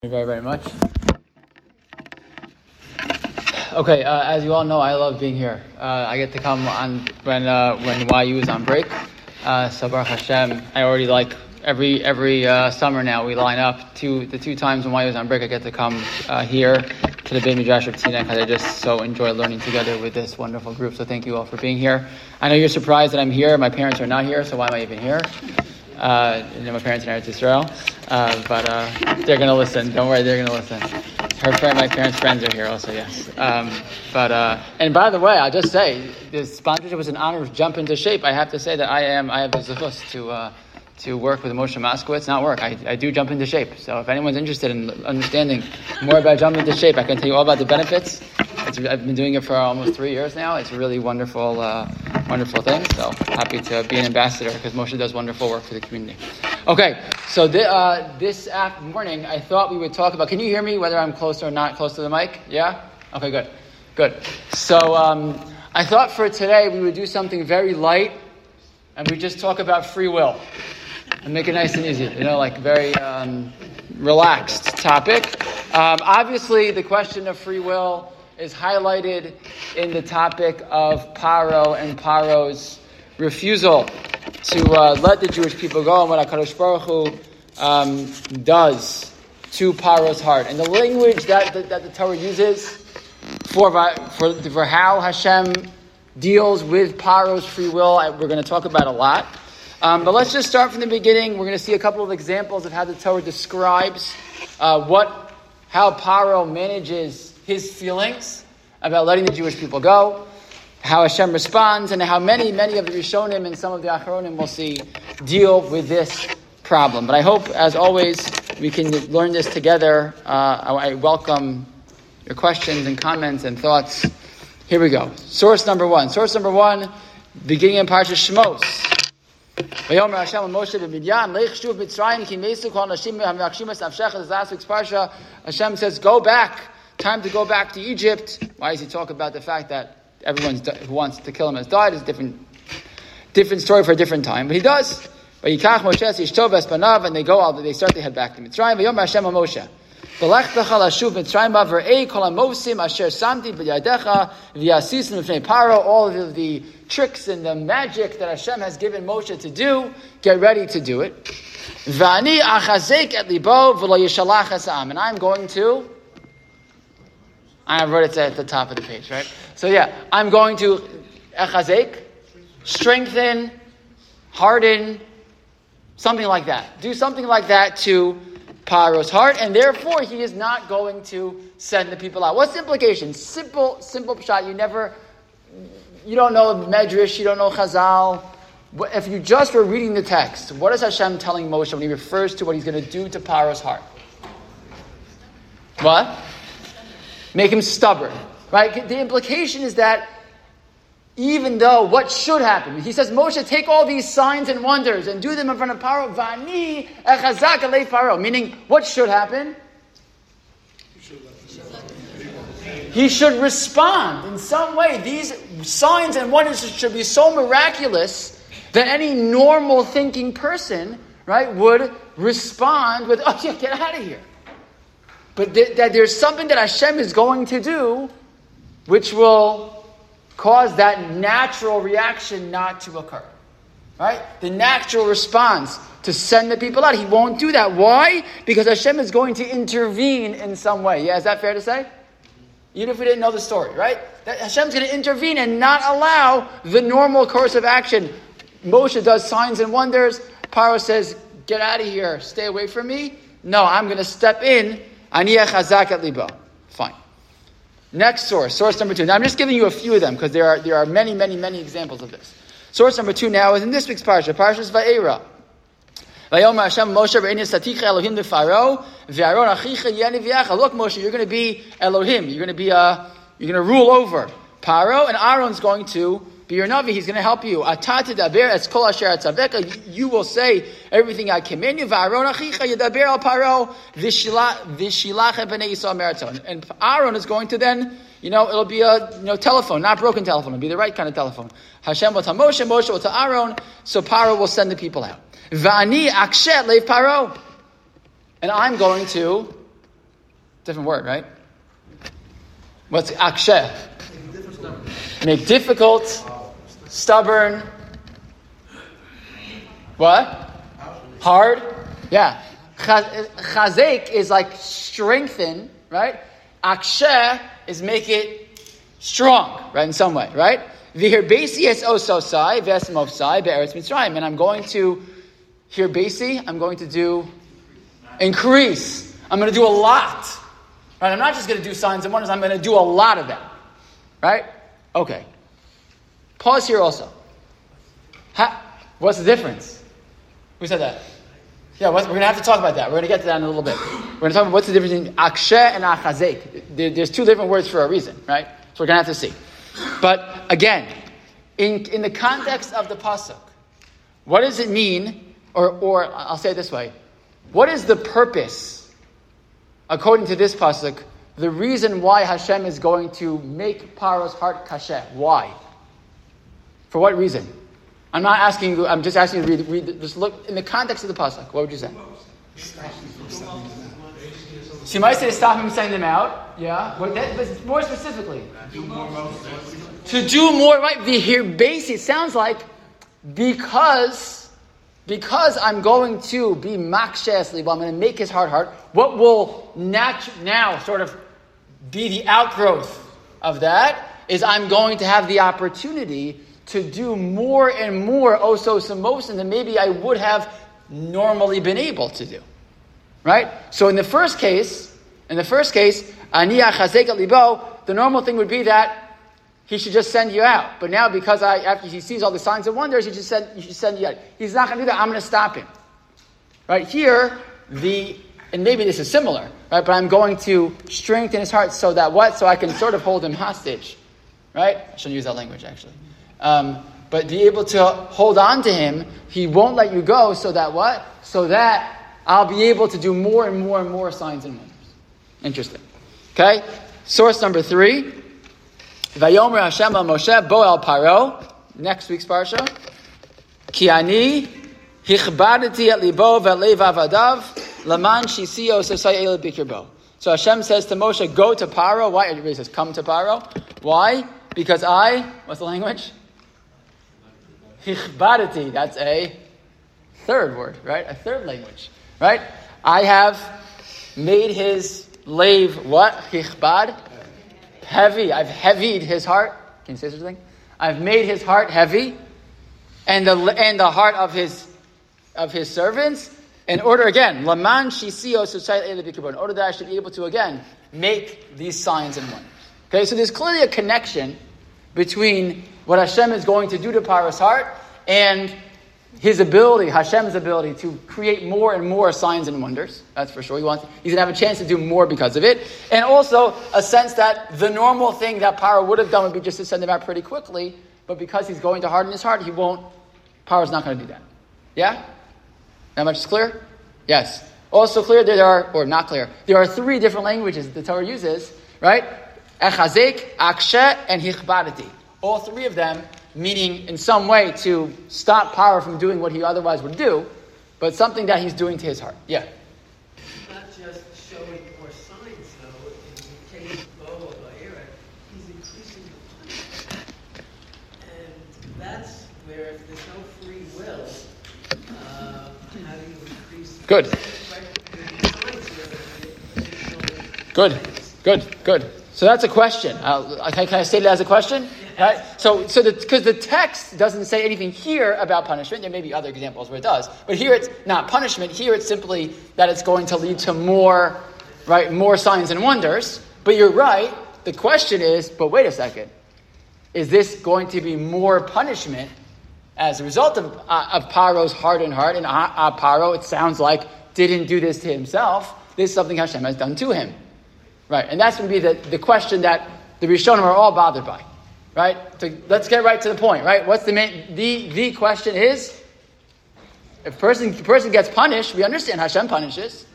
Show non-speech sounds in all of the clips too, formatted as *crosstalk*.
Thank you very, very much. Okay, uh, as you all know, I love being here. Uh, I get to come on when uh, when YU is on break. Uh, so Baruch Hashem, I already like every every uh, summer now we line up. Two the two times when YU is on break, I get to come uh, here to the Beit Midrash of because I just so enjoy learning together with this wonderful group. So thank you all for being here. I know you're surprised that I'm here. My parents are not here, so why am I even here? Uh, know, my parents are in Israel, uh, but uh, they're going to listen. Don't worry, they're going to listen. Her friend, my parents' friends are here also, yes. Um, but uh, and by the way, I'll just say the sponsorship was an honor to jump into shape. I have to say that I am I have the zechus to uh, to work with Moshe Moskowitz. Not work. I, I do jump into shape. So if anyone's interested in understanding more about jumping into shape, I can tell you all about the benefits. It's, I've been doing it for almost three years now. It's a really wonderful, uh, wonderful thing. So happy to be an ambassador because Moshe does wonderful work for the community. Okay, so uh, this morning I thought we would talk about. Can you hear me? Whether I'm close or not close to the mic? Yeah. Okay, good, good. So um, I thought for today we would do something very light, and we just talk about free will and make it nice and easy. You know, like very um, relaxed topic. Um, obviously, the question of free will is highlighted in the topic of Paro and Paro's refusal to uh, let the Jewish people go and what HaKadosh Baruch Hu um, does to Paro's heart. And the language that, that, that the Torah uses for, for, for how Hashem deals with Paro's free will, we're going to talk about a lot. Um, but let's just start from the beginning. We're going to see a couple of examples of how the Torah describes uh, what, how Paro manages his feelings about letting the Jewish people go, how Hashem responds, and how many, many of the Rishonim and some of the Acharonim will see deal with this problem. But I hope, as always, we can learn this together. Uh, I welcome your questions and comments and thoughts. Here we go. Source number one. Source number one, beginning in Parsha Shmos. Hashem says, Go back time to go back to Egypt. Why does he talk about the fact that everyone who wants to kill him has died? Is a different, different story for a different time. But he does. But Yikach Moshe Yishtov Espanav, and they go out, they start to head back to Mitzrayim. V'yom Hashem Moshe. Becha lashuv Mitzrayim v'rei kol hamosim asher samti b'yadecha v'yasisim v'fnei paro. All of the tricks and the magic that Hashem has given Moshe to do, get ready to do it. V'ani achazek et libo v'lo yishalach And I'm going to I wrote it at the top of the page, right? So yeah, I'm going to echazek, strengthen, harden, something like that. Do something like that to Paro's heart, and therefore he is not going to send the people out. What's the implication? Simple, simple shot. You never, you don't know Medrash, you don't know Chazal. If you just were reading the text, what is Hashem telling Moshe when he refers to what he's going to do to Paro's heart? What? make him stubborn. Right? The implication is that even though what should happen, he says, Moshe, take all these signs and wonders and do them in front of Paro. Vani echazak Paro. Meaning, what should happen? He should respond in some way. These signs and wonders should be so miraculous that any normal thinking person, right, would respond with, "Oh, yeah, get out of here." but th- that there's something that Hashem is going to do which will cause that natural reaction not to occur. Right? The natural response to send the people out. He won't do that. Why? Because Hashem is going to intervene in some way. Yeah, is that fair to say? Even if we didn't know the story, right? That Hashem's going to intervene and not allow the normal course of action. Moshe does signs and wonders. Paro says, Get out of here, stay away from me. No, I'm going to step in Aniyah chazak at libo. Next source, source number two. Now I'm just giving you a few of them because there are, there are many, many, many examples of this. Source number two now is in this week's parsha, Parshas Va'era. Look, Moshe, you're going to be Elohim. You're going to be uh, you're going to rule over Paro, and Aaron's going to be your Navi. He's going to help you. You will say everything I command you. And Aaron is going to then, you know, it'll be a you know telephone, not broken telephone. It'll be the right kind of telephone. Hashem will tell Moshe, Moshe will tell Aaron. So Paro will send the people out. V'ani akshet leiv paro. And I'm going to Different word, right? What's aksheh? Make difficult, stubborn. What? Hard? Yeah. Chazek is like strengthen, right? Aksheh is make it strong, right? In some way, right? Vihirbesi es ososai vesmofsai be'eretz mitzrayim. And I'm going to, here basi, I'm going to do increase. I'm going to do a lot. Right? I'm not just going to do signs and wonders, I'm going to do a lot of them. Right? Okay. Pause here also. Ha, what's the difference? Who said that? Yeah, we're going to have to talk about that. We're going to get to that in a little bit. We're going to talk about what's the difference between akshe and achazek. there's two different words for a reason, right? So we're going to have to see. But again, in, in the context of the pasuk, what does it mean? Or, or I'll say it this way: What is the purpose, according to this pasuk, the reason why Hashem is going to make Paro's heart kasher? Why? For what reason? I'm not asking you, I'm just asking you to read, read just look in the context of the pasuk. What would you say? So you might say to stop him sending them out. Yeah. But, that, but more specifically. To do more, right? The here base, it sounds like because because I'm going to be makshesli, I'm going to make his heart hard, what will nat- now sort of be the outgrowth of that is I'm going to have the opportunity to do more and more osos than maybe I would have normally been able to do. Right? So in the first case, in the first case, libo, the normal thing would be that he should just send you out. But now because I after he sees all the signs and wonders, he just send he should send you out. He's not gonna do that, I'm gonna stop him. Right? Here, the and maybe this is similar, right? But I'm going to strengthen his heart so that what? So I can sort of hold him hostage. Right? I shouldn't use that language actually. Um, but be able to hold on to him. He won't let you go so that what? So that I'll be able to do more and more and more signs and wonders. Interesting. Okay? Source number three. Vayomer Hashem Moshe bo el paro. Next week's parsha. Ki ani hichbadati et libo ve'lev avadav laman shisio sosai. So Hashem says to Moshe, go to Paro. Why? Everybody says, come to Paro. Why? Because I, what's the language? That's a third word, right? A third language, right? I have made his lave what? Hichbad? Heavy. I've heavied his heart. Can you say such a thing? I've made his heart heavy, and the and the heart of his of his servants, in order again, laman shisio in order that I should be able to again make these signs and wonders. Okay, so there's clearly a connection between what Hashem is going to do to Paro's heart and his ability, Hashem's ability to create more and more signs and wonders. That's for sure. He wants, he's going to have a chance to do more because of it. And also a sense that the normal thing that Paro would have done would be just to send him out pretty quickly. But because he's going to harden his heart, he won't. Paro's not going to do that. Yeah? That much is clear? Yes. Also clear there are, or not clear, there are three different languages the Torah uses, right? Echazek, Akshe, and Hichbadati. All three of them meaning in some way to stop Paro from doing what he otherwise would do, but something that he's doing to his heart. Yeah. Not just showing more signs, though. In the case of Eric, he's increasing the punishment. And that's where there's no free will, uh, how do you increase Good. Good. Good. Good. So that's a question. Uh, can, can I state it as a question? Right? So, so because the, the, text doesn't say anything here about punishment. There may be other examples where it does, but here it's not punishment. Here it's simply that it's going to lead to more, right, more signs and wonders. But you're right. The question is, but wait a second, is this going to be more punishment as a result of, uh, of Paro's hardened heart? And uh, uh, Paro, it sounds like, didn't do this to himself. This is something Hashem has done to him. Right, and that's going to be the, the question that the Rishonim are all bothered by. Right? So let's get right to the point, right? What's the main, the, the question is, if person, person gets punished, we understand Hashem punishes.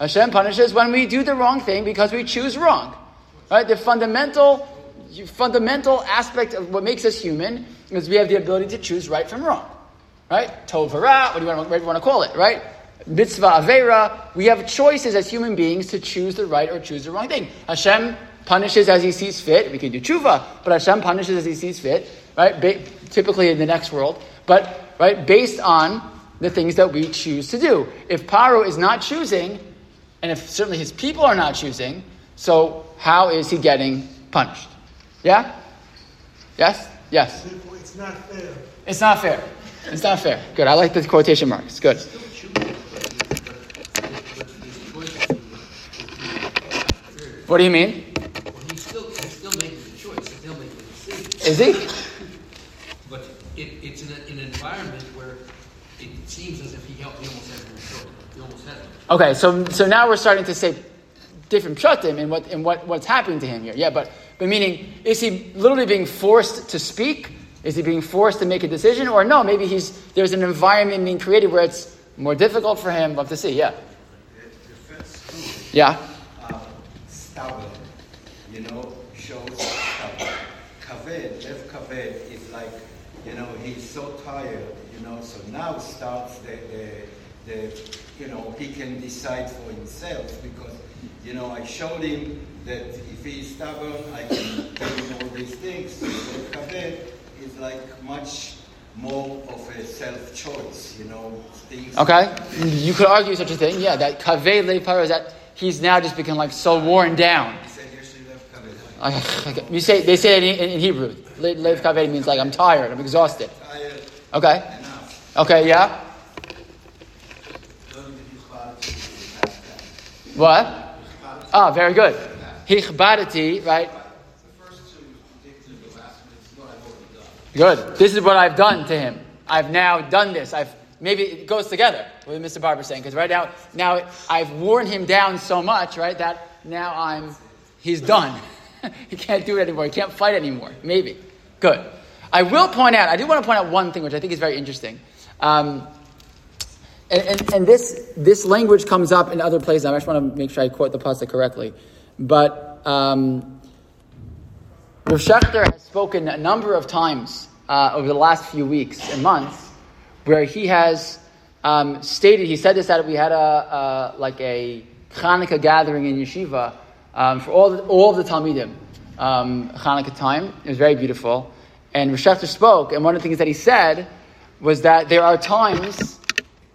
Hashem punishes when we do the wrong thing because we choose wrong. Right? The fundamental, fundamental aspect of what makes us human is we have the ability to choose right from wrong. Right? Tovara, what do you want, what do you want to call it, right? Mitzvah, avera, we have choices as human beings to choose the right or choose the wrong thing. Hashem punishes as he sees fit. We can do tshuva, but Hashem punishes as he sees fit, right? Ba- typically in the next world, but right, based on the things that we choose to do. If Paro is not choosing, and if certainly his people are not choosing, so how is he getting punished? Yeah? Yes? Yes. It's not fair. It's not fair. It's not fair. Good. I like the quotation marks. Good. What do you mean? Well, he's still, he's still making the choice, he's still making the decision. Is he? But it, it's in, a, in an environment where it seems as if he, helped, he almost has no choice. He almost has no Okay, so so now we're starting to say different pshatim and what in what, what's happening to him here. Yeah, but but meaning is he literally being forced to speak? Is he being forced to make a decision, or no? Maybe he's there's an environment being created where it's more difficult for him. Love to see. Yeah. The first two Yeah. Stubborn, you know, shows stubborn. Kaved, Lev Kaved is like, you know, he's so tired, you know, so now starts the, the, the, you know, he can decide for himself because, you know, I showed him that if he's stubborn, I can tell him all these things. So Lev Kaved is like much more of a self-choice, you know, things. Okay. You could argue such a thing. Yeah. That kaveh leiparo is that he's now just become like so worn down. He said, "Yesh li Lev Kaved." You say they say it in, Hebrew. Le- Lev kaveh means like I'm tired. I'm exhausted. Okay. Okay. Yeah. What? Ah, very good. Hichbadati, right? Good. This is what I've done to him. I've now done this. I've maybe it goes together with Mr. Barber saying because right now, now I've worn him down so much, right? That now I'm he's done. *laughs* he can't do it anymore. He can't fight anymore. Maybe. Good. I will point out. I do want to point out one thing which I think is very interesting. Um, and, and, and this this language comes up in other places. I just want to make sure I quote the pasuk correctly. But um, Rav has spoken a number of times uh, over the last few weeks and months, where he has um, stated. He said this that we had a, like a Hanukkah gathering in yeshiva um, for all the, all of the Talmidim. Um, Hanukkah time. It was very beautiful. And Rav Schachter spoke, and one of the things that he said was that there are times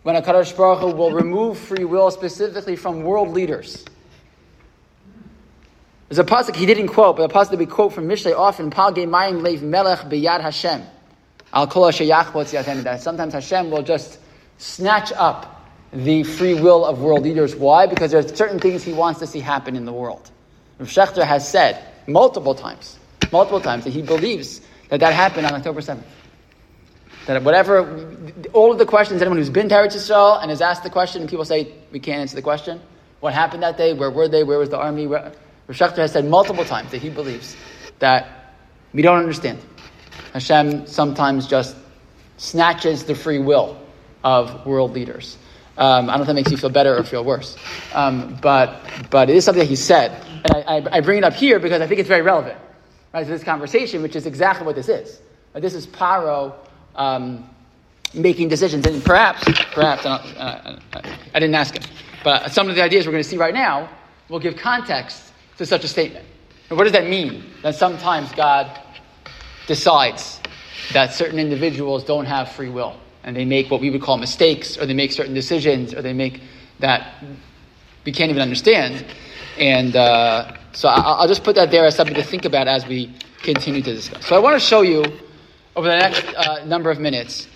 when a Kadosh Baruch Hu will remove free will specifically from world leaders. There's a pasuk he didn't quote, but a pasuk that we quote from Mishlei often: "Pal Mayim leiv melech Hashem." Sometimes Hashem will just snatch up the free will of world leaders. Why? Because there are certain things He wants to see happen in the world. Rav Schachter has said multiple times, multiple times that he believes that that happened on October seventh. That whatever, all of the questions, anyone who's been to Eretz Yisrael and has asked the question, and people say we can't answer the question. What happened that day? Where were they? Where was the army? Where, Rav Schachter has said multiple times that he believes that we don't understand. Hashem sometimes just snatches the free will of world leaders. Um, I don't know if that makes you feel better or feel worse, um, but but it is something that he said, and I, I, I bring it up here because I think it's very relevant, right, to this conversation, which is exactly what this is. This is Paro um, making decisions, and perhaps, perhaps, uh, uh, I didn't ask him, but some of the ideas we're going to see right now will give context to such a statement. And what does that mean? That sometimes God decides that certain individuals don't have free will and they make what we would call mistakes or they make certain decisions or they make that we can't even understand. And uh, so I'll, just put that there as something to think about as we continue to discuss. So I want to show you over the next uh, number of minutes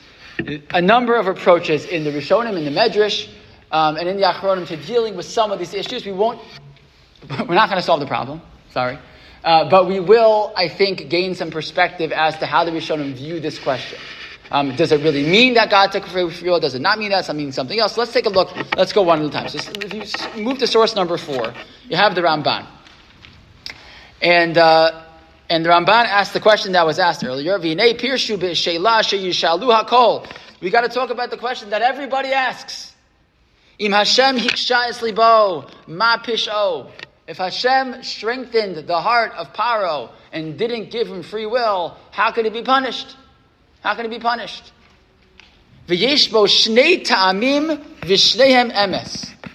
a number of approaches in the Rishonim, in the Medrash, um, and in the Achronim to dealing with some of these issues. We won't, *laughs* we're not going to solve the problem, sorry. Uh, but we will, I think, gain some perspective as to how the Rishonim view this question. Um, does it really mean that God took free will? Does it not mean that? Does it mean something else? Let's take a look. Let's go one at a time. So if you move to source number four, you have the Ramban. And, uh, and the Ramban asked the question that was asked earlier. We got to talk about the question that everybody asks. Im Hashem ma pisho. If Hashem strengthened the heart of Paro and didn't give him free will, how could he be punished? How can he be punished?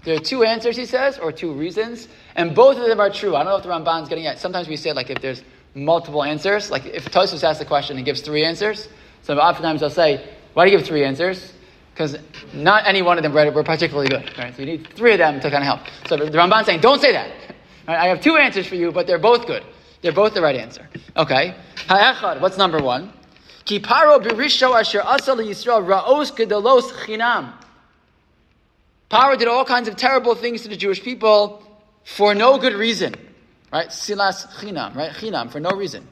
There are two answers, he says, or two reasons, and both of them are true. I don't know if the Ramban's getting at. Sometimes we say like if there's multiple answers, like if Tosfos asks a question and gives three answers, so oftentimes they'll say, why do you give three answers? Because not any one of them were, were particularly good. Right? So you need three of them to kind of help. So the Ramban's saying, don't say that. Right? I have two answers for you, but they're both good. They're both the right answer. Okay. Ha'echad, what's number one? Ki paro birisho asher asal Yisrael ra'os gedalos chinam. Paro did all kinds of terrible things to the Jewish people for no good reason. Right? Silas chinam, right? Chinam, for no reason.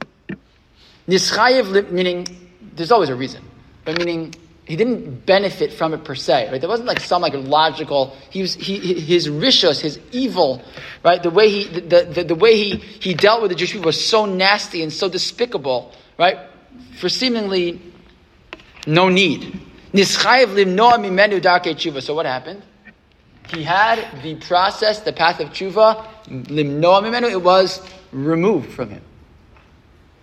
Nischayev, meaning, there's always a reason. But meaning, he didn't benefit from it per se, right? There wasn't like some like logical. He was he his rishos, his evil, right? The way he the, the, the way he he dealt with the Jewish people was so nasty and so despicable, right? For seemingly no need. So what happened? He had the process, the path of tshuva. It was removed from him.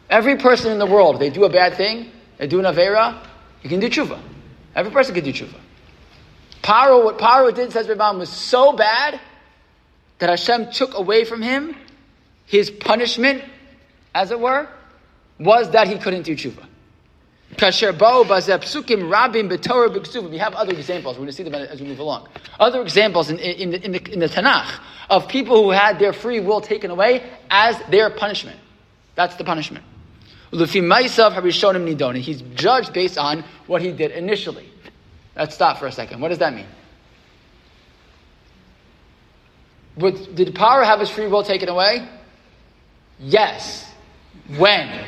Every person in the world, they do a bad thing, they do an avera, you can do tshuva. Every person can do tshuva. Paro, what Paro did, says Ramban, was so bad that Hashem took away from him his punishment, as it were, was that he couldn't do tshuva. We have other examples. We're going to see them as we move along. Other examples in, in, the, in, the, in the Tanakh of people who had their free will taken away as their punishment. That's the punishment. He's judged based on what he did initially. Let's stop for a second. What does that mean? Did Paro have his free will taken away? Yes. When?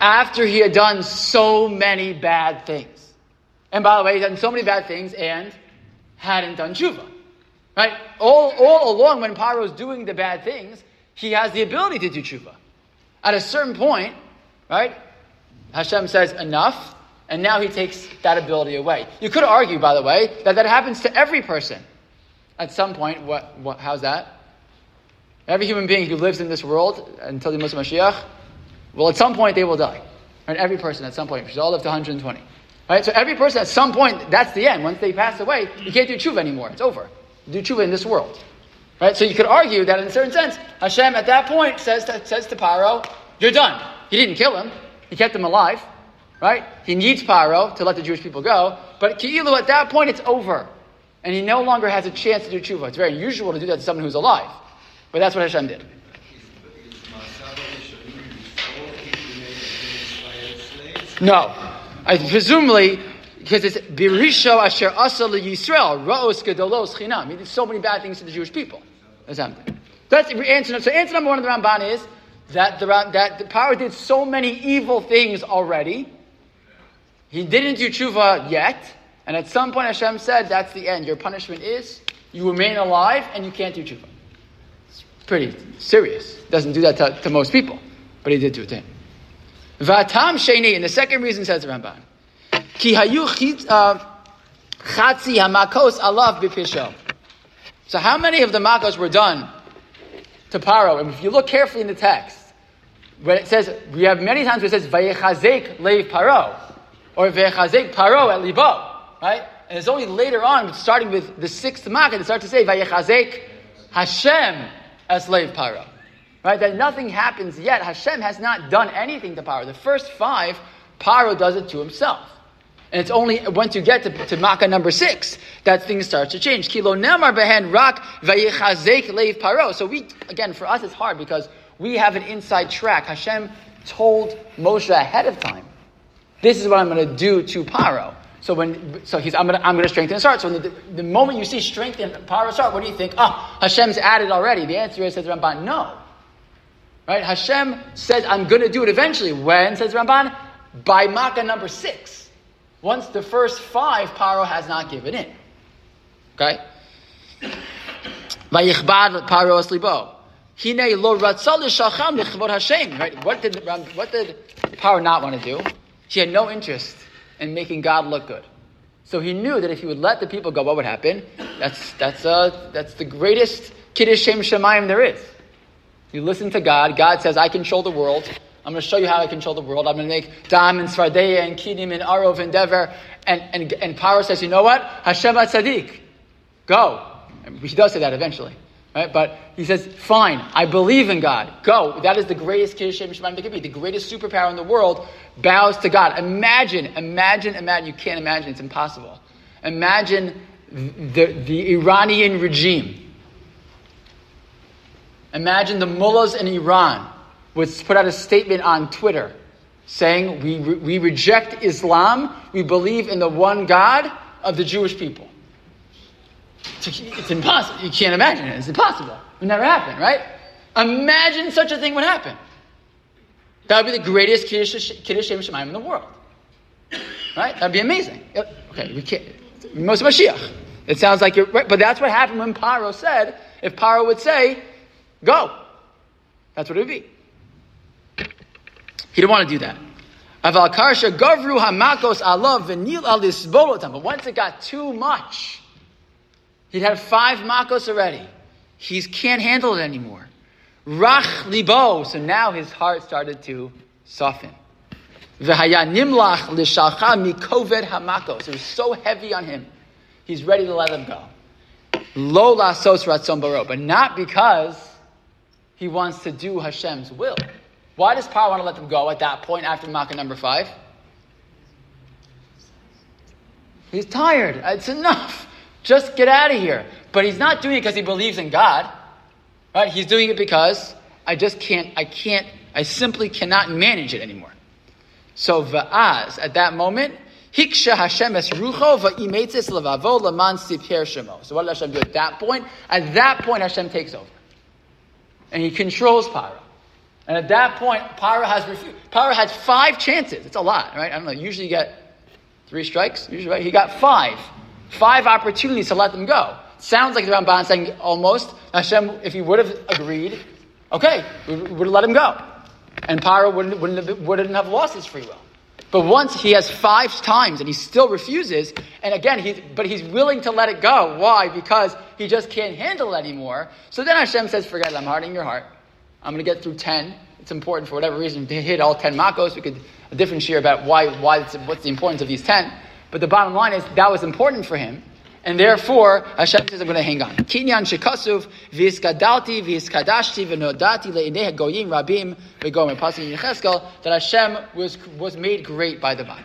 After he had done so many bad things. And by the way, he had done so many bad things and hadn't done tshuva. Right? All, all along when Paro was doing the bad things, he has the ability to do tshuva. At a certain point, right, Hashem says enough, and now he takes that ability away. You could argue, by the way, that that happens to every person. At some point, what, what, how's that? Every human being who lives in this world until the Muslim Mashiach, well, at some point they will die. Right? Every person at some point, we should all live to 120. Right? So every person at some point, that's the end. Once they pass away, you can't do tshuva anymore. It's over. You do tshuva in this world. Right? So you could argue that in a certain sense, Hashem at that point says to, says to Paro, you're done. He didn't kill him. He kept him alive. Right? He needs Paro to let the Jewish people go. But Ki'ilu, at that point, it's over. And he no longer has a chance to do tshuva. It's very unusual to do that to someone who's alive. But that's what Hashem did. No. I, presumably, because it's Birisho Asher Asa Yisrael, Ra'os Gedolos Chinam. He did so many bad things to the Jewish people. That's answer. So answer number one of the Ramban is that the, that the Paro did so many evil things already. He didn't do tshuva yet, and at some point Hashem said, "That's the end. Your punishment is you remain alive and you can't do tshuva." It's pretty serious. Doesn't do that to, to most people, but he did do it to him. Vatam sheni, and the second reason says Ramban, ki hayu uh, chatzi hamakos alav bipisho. So how many of the makos were done to Paro? And if you look carefully in the text, when it says, we have many times where it says, Vayechazek leiv Paro, or Vayechazek Paro at libo, right? And it's only later on, starting with the sixth makkah, it starts to say, Vayechazek Hashem as leiv Paro. Right? That nothing happens yet. Hashem has not done anything to Paro. The first five, Paro does it to himself. And it's only once you get to, to Makkah number six that things start to change. Kilo nemar behen rak vayichazek leiv paro. So we, again, for us it's hard because we have an inside track. Hashem told Moshe ahead of time, this is what I'm going to do to Paro. So when, so he's, I'm going to, I'm going to strengthen his heart. So the, the moment you see strength in Paro's heart, what do you think? Ah, oh, Hashem's added already. The answer is, says Ramban, no. Right? Hashem said, I'm going to do it eventually. When, says Ramban? By Makkah number six. Once the first five, Paro has not given in. Okay? Vayichbad Paro aslibo. Hine lo ratzal shacham lechvod Hashem. Right? What did what did Paro not want to do? He had no interest in making God look good. So he knew that if he would let the people go, what would happen? That's that's uh that's the greatest kiddush shem shemayim there is. You listen to God. God says, "I control the world. I'm going to show you how I control the world. I'm going to make Dam and and Kinim and Arov and Dever. And, and, and Paro says, you know what? Hashem Tzaddik. Go. He does say that eventually. Right? But he says, fine, I believe in God. Go. That is the greatest Kiddush Shemaim that could be. The greatest superpower in the world bows to God. Imagine, imagine, imagine. You can't imagine. It's impossible. Imagine the, the Iranian regime. Imagine the mullahs in Iran would put out a statement on Twitter saying, we, re- we reject Islam, we believe in the one God of the Jewish people. It's impossible. You can't imagine it. It's impossible. It would never happen, right? Imagine such a thing would happen. That would be the greatest Kiddush, Kiddush Shem in the world. Right? That'd be amazing. Okay, we can't. Most Mashiach. It sounds like you're right, but that's what happened when Paro said, if Paro would say, go. That's what it would be. He didn't want to do that. Aval karsha gavru hamakos alav v'nil al But once it got too much, He'd had five makos already. He can't handle it anymore. Rach libo. So now his heart started to soften. V'haya nimlach l'shalcha mikoved hamakos. It was so heavy on him. He's ready to let them go. Lo lasos ratzon baro. But not because he wants to do Hashem's will. Why does Paro want to let them go at that point after Makkah number five? He's tired. It's enough. Just get out of here. But he's not doing it because he believes in God. Right? He's doing it because I just can't, I can't, I simply cannot manage it anymore. So va'az, at that moment, hiksha Hashem es rucho va'imetzis levavo laman siper shemo. So what does Hashem do at that point? At that point, Hashem takes over. And he controls Paro. And at that point, Paro has refused. Has five chances. It's a lot, right? I don't know. Usually you get three strikes. Usually, right? He got five. Five opportunities to let them go. Sounds like the Ramban saying almost Hashem, if he would have agreed, okay, we would have let him go, and Paro wouldn't, wouldn't, have, wouldn't have lost his free will. But once he has five times and he still refuses, and again, he's, but he's willing to let it go. Why? Because he just can't handle it anymore. So then Hashem says, forget it, I'm hardening your heart. I'm going to get through 10. It's important for whatever reason to hit all 10 makos. We could, a different share about why, why what's the importance of these 10. But the bottom line is that was important for him. And therefore, Hashem says, I'm going to hang on. Kinyan shekasuv, v'iskadalti, v'iskadashti, v'nodati, le'ineh goyim rabim, v'gom, pasuk Yecheskel, that Hashem was, was made great by the Makos.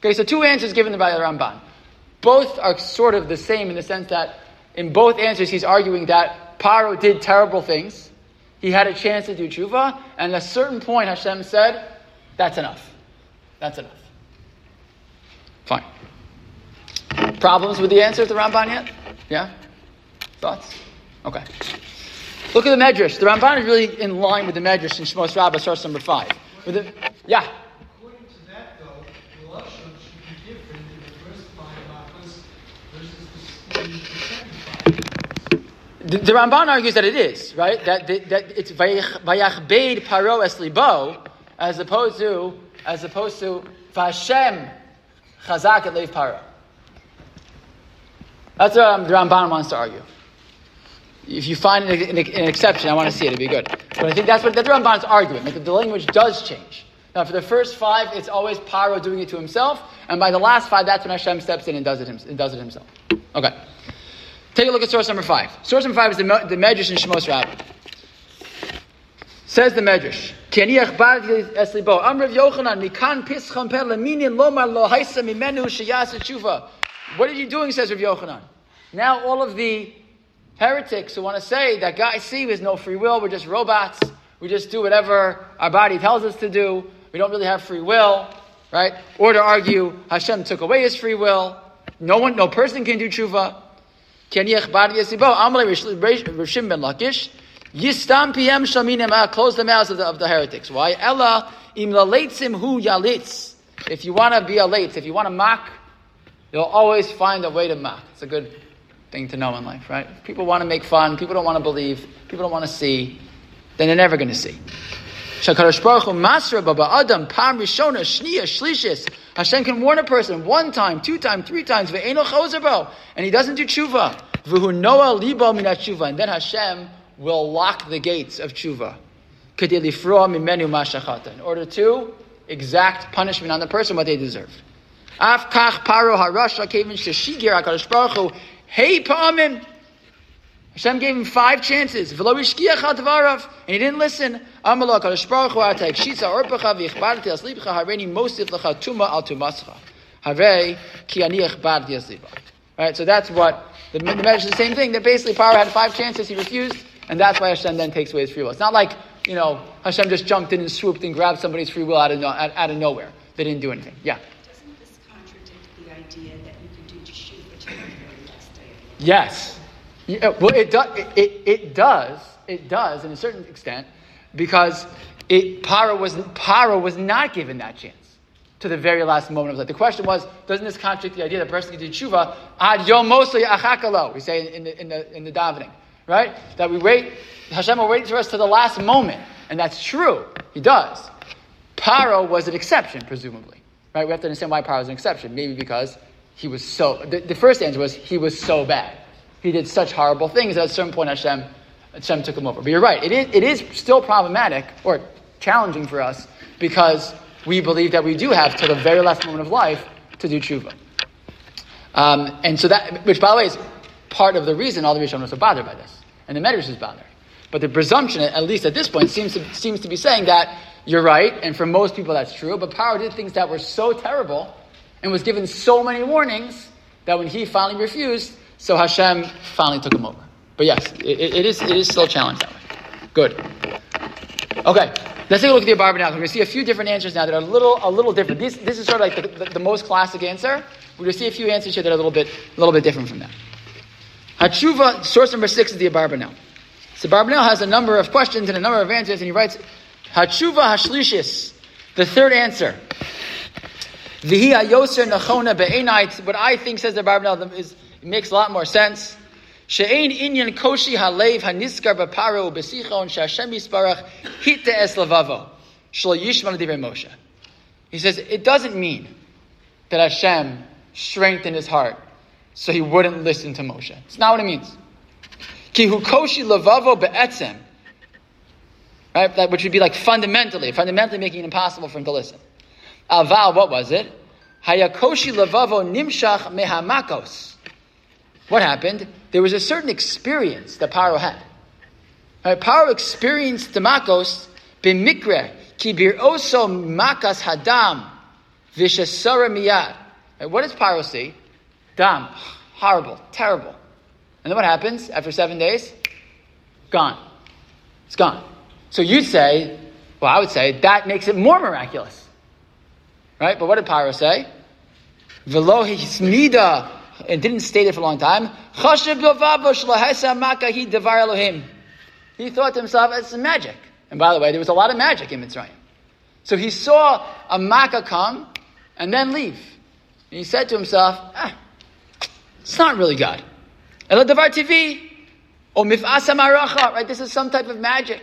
Okay, so two answers given by the Ramban. Both are sort of the same in the sense that in both answers he's arguing that Paro did terrible things. He had a chance to do tshuva, and at a certain point Hashem said, that's enough. That's enough. Fine. Problems with the answer of the Ramban yet? Yeah? Thoughts? Okay. Look at the Medrash. The Ramban is really in line with the Medrash in Shmos Rabbah, source number five. With the, yeah? According to that, though, the Lashon should be different in the first five makas versus the, the second five. The, the Ramban argues that it is, right? That, that, that it's Vayach Beid Paro Es Libo, as opposed to, as opposed to Vashem Chazak at Leiv Paro. That's what um, the Ramban wants to argue. If you find an, an, an, exception, I want to see it. It'd be good. But I think that's what that's Ramban's arguing, that the language does change. Now, for the first five, it's always Paro doing it to himself, and by the last five, that's when Hashem steps in and does it, and does it himself. Okay. Take a look at source number five. Source number five is the, the Medrash in Shemos Rabbah. Says the Medrash. What are you doing, says Rav Yochanan? Now all of the heretics who want to say that guys see there's no free will, we're just robots, we just do whatever our body tells us to do, we don't really have free will, right? Or to argue Hashem took away his free will, no one, no person can do tshuva. Yistam PM Shaminim ah, close the mouths of the, of the heretics. Why? Ella im hu yalitz. If you want to be a late, if you want to mock, You'll always find a way to mock. It's a good thing to know in life, right? If people want to make fun, people don't want to believe, people don't want to see, then they're never going to see. Shakarash Baruch Masra Baba Adam Pam Rishona Shnia Shlishis. Hashem can warn a person one time, two times, three times, and he doesn't do tshuva. Vuhu Libo and then Hashem will lock the gates of tshuva. In order to exact punishment on the person what they deserve. Afkach paro harasha kevin sheshigir HaKadosh Baruch Hu. Hey pa'amim. Hashem gave him five chances. V'lo ishkiach. And he didn't listen. Amalok Baruch Hu atayik shisa orpecha v'yichbadati aslibcha hareni mosif lecha tuma al tumascha. Harei ki ani yichbadati aslibcha. Right, so that's what the, the is the same thing. That basically, Paro had five chances, he refused, and that's why Hashem then takes away his free will. It's not like you know Hashem just jumped in and swooped and grabbed somebody's free will out of, no, out, out of nowhere. They didn't do anything. Yeah idea that you can do to the very last day? Yes. Yeah, uh, well, it, do, it, it, it does. It does, in a certain extent, because it, Paro, was, Paro was not given that chance to the very last moment of life. The question was, doesn't this contradict the idea that a person can do tshuva ad yom mosli achakalo? We say in the, in the, in the davening, right? That we wait, Hashem will wait for us to the last moment. And that's true. He does. Paro was an exception, presumably. Right? We have to understand why Paro was an exception. Maybe because he was so, the, the first answer was he was so bad. He did such horrible things that at a certain point Hashem, Hashem took him over. But you're right. It is, it is still problematic or challenging for us because we believe that we do have to the very last moment of life to do tshuva. Um, and so that, which by the way is part of the reason all the Rishonim are bothered by this. And the Medrash is bothered. But the presumption, at least at this point, seems to, seems to be saying that you're right, and for most people that's true, but Paro did things that were so terrible and was given so many warnings that when he finally refused, so Hashem finally took him over. But yes, it, it, is, it is still challenged that way. Good. Okay, let's take a look at the Abarbanel. We're going to see a few different answers now that are a little, a little different. This, this is sort of like the, the, the most classic answer. We're going to see a few answers here that are a little bit, a little bit different from that. Hatshuva, source number six is the Abarbanel. So Barbanel has a number of questions and a number of answers, and he writes, Hatshuva Hashlishis, the third answer. Vihi ayoser nachona be'enait, what I think says the Barbanel is, it makes a lot more sense. She'ein inyan koshi halev haniskar b'paro b'sichon she'Hashem yisparach hitte es lavavo shlo yishman divrei Moshe. He says, it doesn't mean that Hashem strengthened his heart so he wouldn't listen to Moshe. It's not what it means. Ki hu koshi lavavo be'etzem. Right? That, which would be like fundamentally, fundamentally making it impossible for him to listen. Aval, what was it? Hayakoshi lavavo nimshach mehamakos. What happened? There was a certain experience that Paro had. Right? Paro experienced the makos b'mikre ki oso makas hadam v'shesara miyad. Right? What does Paro see? Dam, horrible, terrible. And then what happens after seven days? Gone. It's gone. So you'd say, well, I would say that makes it more miraculous. Right? But what did Paro say? Velo hismida, and didn't state it for a long time. He thought to himself, it's magic. And by the way, there was a lot of magic in Mitzrayim. So he saw a makkah come and then leave. And he said to himself, ah, it's not really God. Eladavar mif'asa maracha, right? This is some type of magic.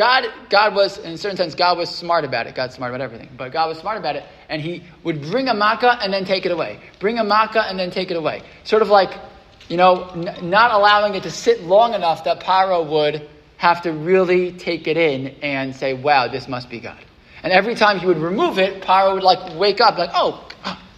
God, God was, in a certain sense, God was smart about it. God's smart about everything. But God was smart about it, and He would bring a makkah and then take it away. Bring a makkah and then take it away. Sort of like, you know, n- not allowing it to sit long enough that Paro would have to really take it in and say, wow, this must be God. And every time he would remove it, Paro would like wake up, like, oh,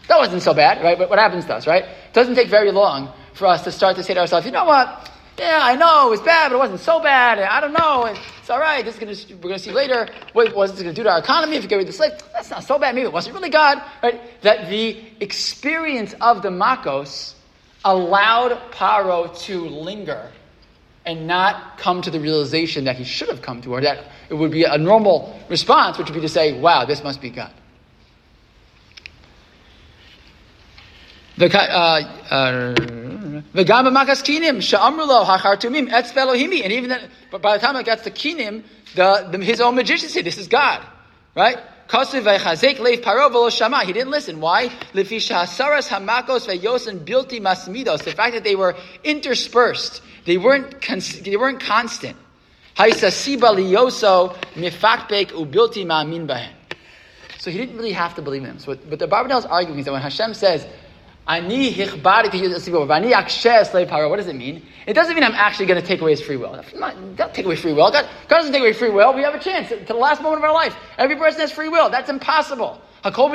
that wasn't so bad, right? But what happens to us, right? It doesn't take very long for us to start to say to ourselves, you know what? Yeah, I know it was bad, but it wasn't so bad. I don't know. It's all right. This is gonna, we're going to see later what was this going to do to our economy if we get rid of the slave. That's not so bad. Maybe it wasn't really God. Right? That the experience of the Makos allowed Paro to linger and not come to the realization that he should have come to, or that it would be a normal response, which would be to say, wow, this must be God. The, uh, uh, V'gam b'makas kinim sha'amrulo hachartumim etz velohimi. And even that, but by the time it gets to kinim, the, the, his own magicians say, this is God. Right? Kasuv v'chazek leif paro v'lo shama. He didn't listen. Why? Lefisha hasaras hamakos ve'yosen bilti masmidos. The fact that they were interspersed. They weren't, cons- they weren't constant. Haisa siba liyoso mifakbek ubilti ma'amin bahen. So he didn't really have to believe in him. So what, but the Barbanel is arguing is that when Hashem says, Ani hichbari slave power. What does it mean? It doesn't mean I'm actually going to take away his free will. Not, don't take away free will. God, God doesn't take away free will. We have a chance to the last moment of our life. Every person has free will. That's impossible. God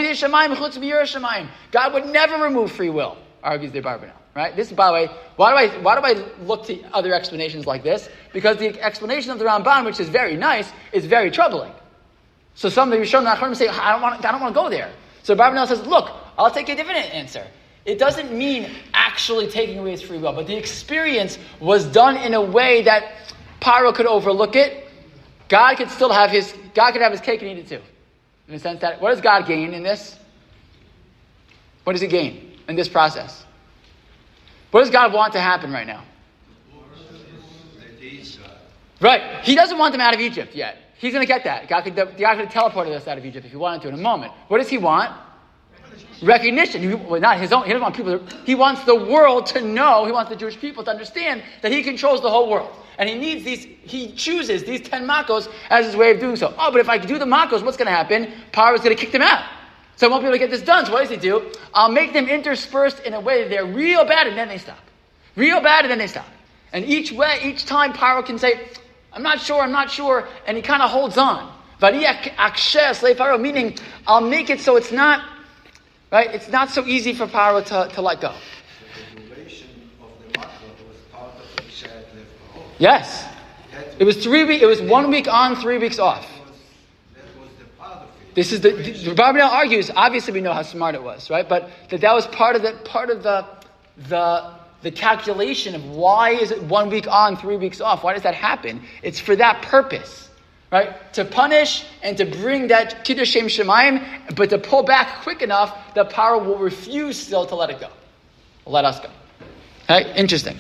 would never remove free will, argues the Abarbanel. Right? This, by the way, why do I why do I look to other explanations like this? Because the explanation of the Ramban, which is very nice, is very troubling. So some of the Rishonim say, I don't want, I don't want to go there. So Abarbanel says, look, I'll take a different answer. It doesn't mean actually taking away his free will, but the experience was done in a way that Paro could overlook it. God could still have his God could have his cake and eat it too. In the sense that what does God gain in this? What does he gain in this process? What does God want to happen right now? Right. He doesn't want them out of Egypt yet. He's going to get that. God could, God could have teleported us out of Egypt if he wanted to in a moment. What does he want? Recognition. He, well, not his own. He doesn't want people. To, he wants the world to know. He wants the Jewish people to understand that he controls the whole world, and he needs these. He chooses these ten makos as his way of doing so. Oh, but if I do the makos, what's going to happen? Paro is going to kick them out. So I won't be able to get this done. So what does he do? I'll make them interspersed in a way that they're real bad, and then they stop. Real bad, and then they stop. And each way, each time, Paro can say, "I'm not sure. I'm not sure," and he kind of holds on. Meaning, I'll make it so it's not Right? It's not so easy for Paro to, to let go. Yes. It was three week, it was one week on, three weeks off. This is the, the Abarbanel argues, obviously we know how smart it was, right? But that that was part of the, part of the, the, the calculation of why is it one week on, three weeks off? Why does that happen? It's for that purpose right? To punish and to bring that kiddush shem shemaim, but to pull back quick enough the Paro will refuse still to let it go. Let us go. Okay, interesting.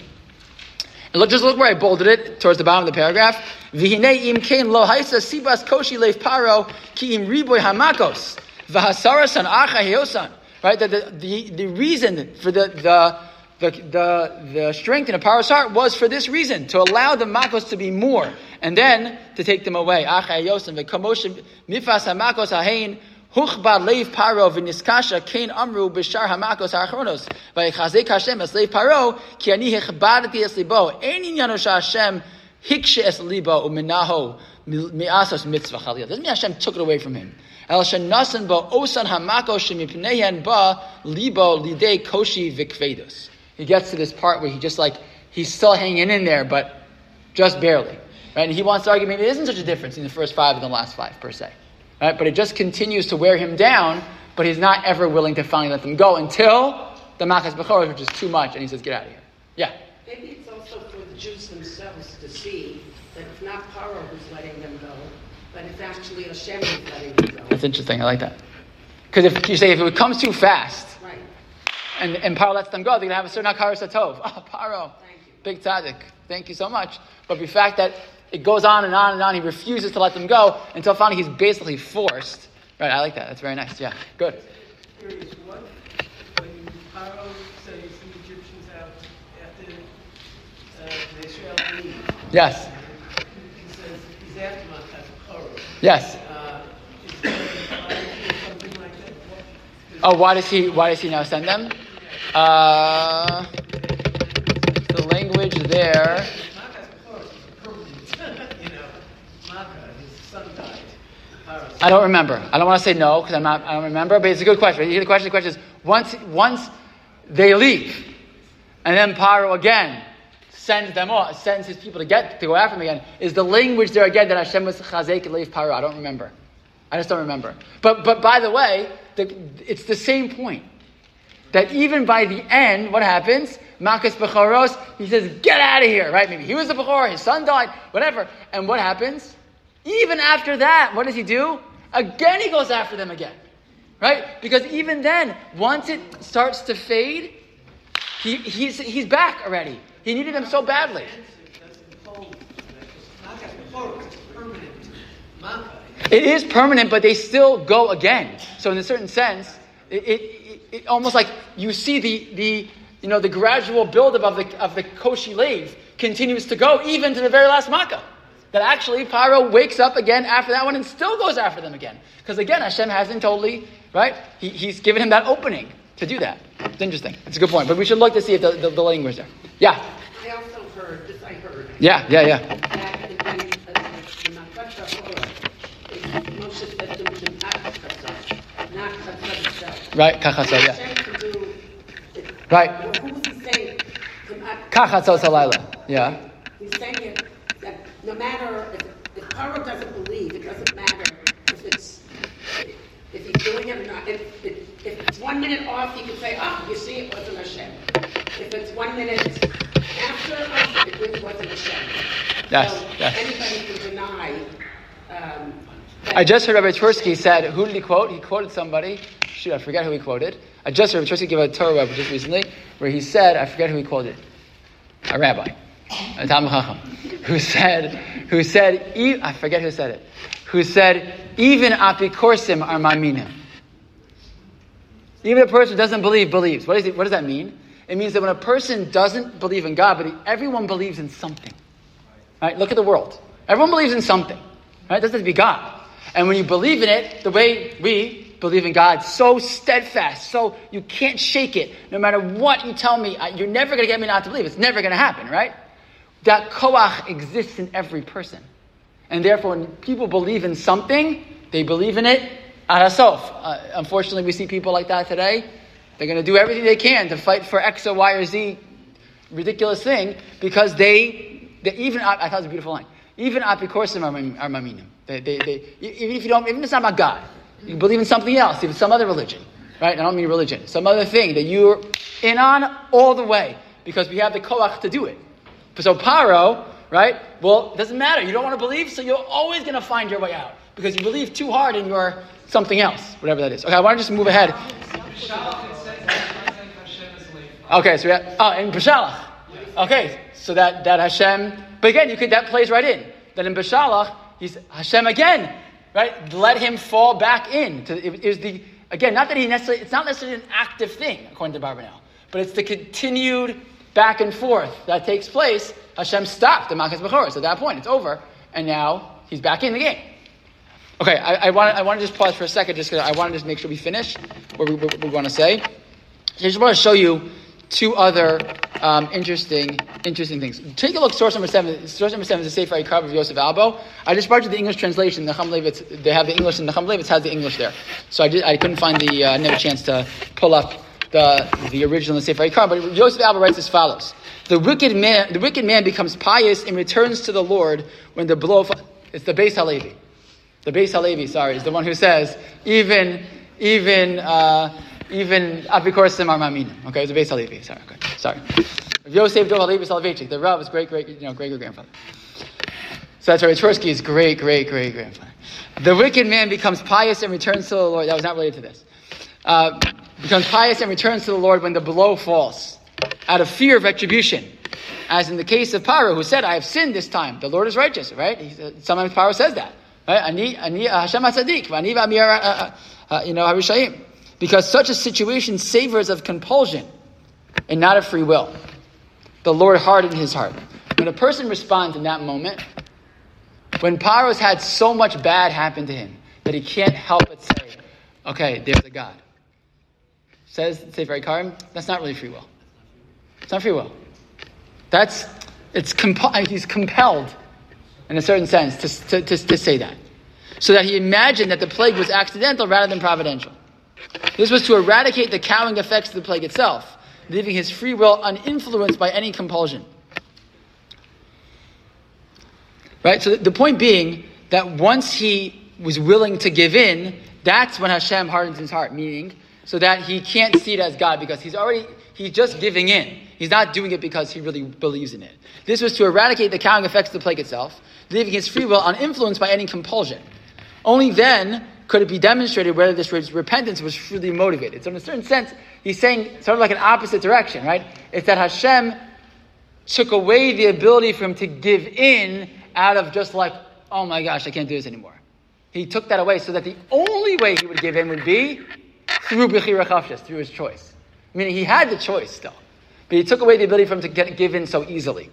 And look, just look where I bolded it towards the bottom of the paragraph. V'hinei im kein lo haisa sibas koshi leif paro ki im riboy hamakos v'hasarasan acha heosan. Right, the, the, the, the reason for the, the the, the, the strength in a heart was for this reason, to allow the makos to be more, and then to take them away. Huchba leiv paro v'niskasha kain amru b'shar hamakos ha'achronos v'yichazek Hashem es leiv paro ki ani hechbadati es libo ein inyano Hashem hikshe es libo u'minaho mi'asos mitzvah chalil. Doesn't mean Hashem took it away from him. El shenasan bo osan hamakos shemipneihen ba libo lidei koshi v'kvedus he gets to this part where he just like, he's still hanging in there, but just barely. Right? And he wants to argue maybe there isn't such a difference in the first five and the last five, per se. Right? But it just continues to wear him down, but he's not ever willing to finally let them go until the Makas Bechoros, which is too much, and he says, get out of here. Yeah? Maybe it's also for the Jews themselves to see that it's not Paro who's letting them go, but it's actually Hashem who's letting them go. That's interesting. I like that. Because if you say if it comes too fast, right. and, and Paro lets them go, they're going to have a certain hakaras hatov. Oh, Paro, Thank you. big tzaddik. Thank you so much. But the fact that it goes on and on and on, he refuses to let them go until finally he's basically forced. Right, I like that. That's very nice. Yeah, good. Curious, what, when Paro sends the Egyptians out after uh, the Israel Yes. He says he's after Makas Yes. Uh, oh, why does he? Why does he now send them? Uh, the language there. I don't remember. I don't want to say no because I'm not. I don't remember. But it's a good question. You hear The question. The question is once once they leave, and then Paro again sends them off, sends his people to get to go after them again. Is the language there again that Hashem was chazek leave Paro? I don't remember. I just don't remember. But but by the way, the, it's the same point that even by the end, what happens? Makas Bechoros, he says, get out of here, right? Maybe he was the Bechor, his son died, whatever. And what happens? Even after that, what does he do? Again, he goes after them again, right? Because even then, once it starts to fade, he, he's, he's back already. He needed them so badly. It is permanent, but they still go again. So in a certain sense, it, it, it almost like you see the, the you know the gradual buildup of the of the koshi lave continues to go even to the very last makkah. That actually Paro wakes up again after that one and still goes after them again. Because again, Hashem hasn't totally, right? He, he's given him that opening to do that. It's interesting. It's a good point. But we should look to see if the, the, the language there. Yeah. I also heard, this I heard. Yeah, yeah, yeah. That in, yeah. uh, the Nakash Torah, Moshe said to him, not Kassah, not Kassah himself. Right, kachasot, yeah. Hashem can do it. Right. Well, Who was he saying? To not- Kachatzot halayla. Yeah. He's saying it, that no matter, if, if Paro doesn't believe, it doesn't matter if it's, if he's doing it or not. If, if, if it's one minute off, he can say, oh, you see, it wasn't Hashem. If it's one minute after, it really wasn't Hashem. Yes, So yes. anybody can deny, um. I just heard Rabbi Twersky said, who did he quote? He quoted somebody. Shoot, I forget who he quoted. I just heard Rabbi Twersky give a TorahWeb just recently where he said, I forget who he quoted. A rabbi, a Talmud Chacham, who said, who said, e- I forget who said it, who said, even apikorsim are maminim. Even a person who doesn't believe believes. What, is it, what does that mean? It means that when a person doesn't believe in God, but he, everyone believes in something. Right? Look at the world. Everyone believes in something. Right? It doesn't have to be God. And when you believe in it, the way we believe in God, so steadfast, so you can't shake it. No matter what you tell me, you're never going to get me not to believe. It's never going to happen, right? That koach exists in every person. And therefore, when people believe in something, they believe in it arasof. Uh, unfortunately, we see people like that today. They're going to do everything they can to fight for X or Y or Z ridiculous thing because they, they even, I thought it was a beautiful line, even apikorsim are, mam- are maminim. They, they, they, even if you don't, even if it's not about God, you believe in something else, even some other religion, right? I don't mean religion, some other thing that you're in on all the way because we have the koach to do it. So Paro, right? Well, it doesn't matter. You don't want to believe, so you're always going to find your way out because you believe too hard in your something else, whatever that is. Okay, I want to just move ahead. Shalach, it says that Hashem Hashem is late. Okay, so we have, oh, in Beshalach. Okay, so that, that Hashem, but again, you could, that plays right in. That in Beshalach, he's Hashem again, right? Let him fall back in. To, it, it the, again, not that he necessarily, it's not necessarily an active thing, according to Abarbanel, but it's the continued back and forth that takes place. Hashem stopped the Makas Bechoros at that point. It's over, and now he's back in the game. Okay, I, I want to just pause for a second, just because I want to just make sure we finish what we, what we want to say. I just want to show you two other um, interesting interesting things. Take a look. Source number seven. Source number seven is the Sefer Ikar of Yosef Albo. I just brought you the English translation. The Levitz, they have the English, and the Levitz has the English there. So I did. I couldn't find the. Uh, never chance to pull up the the original Sefer Ikar. But Yosef Albo writes as follows: The wicked man, the wicked man becomes pious and returns to the Lord when the blow. It's the Beis Halevi. The Beis Halevi, sorry, is the one who says even even uh, even apikorsim are maminim. Okay, it's the Beis Halevi. Sorry, okay, sorry. Yosef Dov Halevi Soloveitchik, the Rav is great, great, you know, great great grandfather. So that's right. Twersky is great, great, great grandfather. The wicked man becomes pious and returns to the Lord. That was not related to this. Uh, becomes pious and returns to the Lord when the blow falls, out of fear of retribution. As in the case of Paro, who said, "I have sinned this time." The Lord is righteous, right? He, sometimes Paro says that, right? Ani, ani, Hashem Hatzadik, uh, uh, uh, you know, Harishayim. Because such a situation savors of compulsion and not of free will. The Lord hardened his heart. When a person responds in that moment, when Paro's had so much bad happen to him that he can't help but say, "Okay, there's a God." Says Sefer Ikarim, that's not really free will. It's not free will. That's it's comp- uh, he's compelled, in a certain sense, to, to, to, to say that, so that he imagined that the plague was accidental rather than providential. This was to eradicate the cowing effects of the plague itself, leaving his free will uninfluenced by any compulsion. Right? So the point being that once he was willing to give in, that's when Hashem hardens his heart, meaning so that he can't see it as God because he's already, he's just giving in. He's not doing it because he really believes in it. This was to eradicate the cowing effects of the plague itself, leaving his free will uninfluenced by any compulsion. Only then could it be demonstrated whether this repentance was truly motivated. So in a certain sense, he's saying sort of like an opposite direction, right? It's that Hashem took away the ability for him to give in out of just like, oh my gosh, I can't do this anymore. He took that away so that the only way he would give in would be through Bechira Chavshas, through his choice. Meaning he had the choice still. But he took away the ability for him to get, give in so easily.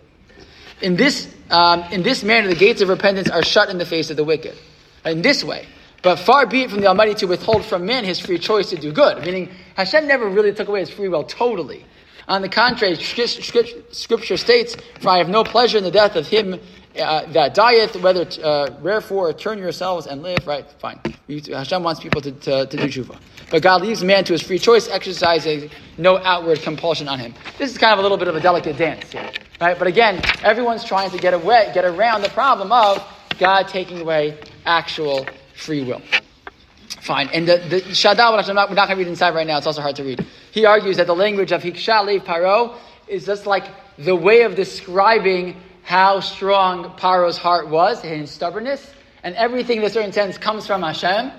In this, um, in this manner, the gates of repentance are shut in the face of the wicked. In this way. But far be it from the Almighty to withhold from man his free choice to do good. Meaning, Hashem never really took away his free will totally. On the contrary, Scripture states, For I have no pleasure in the death of him uh, that dieth, whether, uh, wherefore, turn yourselves and live. Right, fine. Hashem wants people to, to, to do tshuva. But God leaves man to his free choice, exercising no outward compulsion on him. This is kind of a little bit of a delicate dance here. Right? But again, everyone's trying to get away, get around the problem of God taking away actual free will. Fine. And the, the Shadal, which I'm not, we're not going to read inside right now, it's also hard to read. He argues that the language of Hiksha Lev Paro is just like the way of describing how strong Paro's heart was, his stubbornness, and everything in a certain sense comes from Hashem.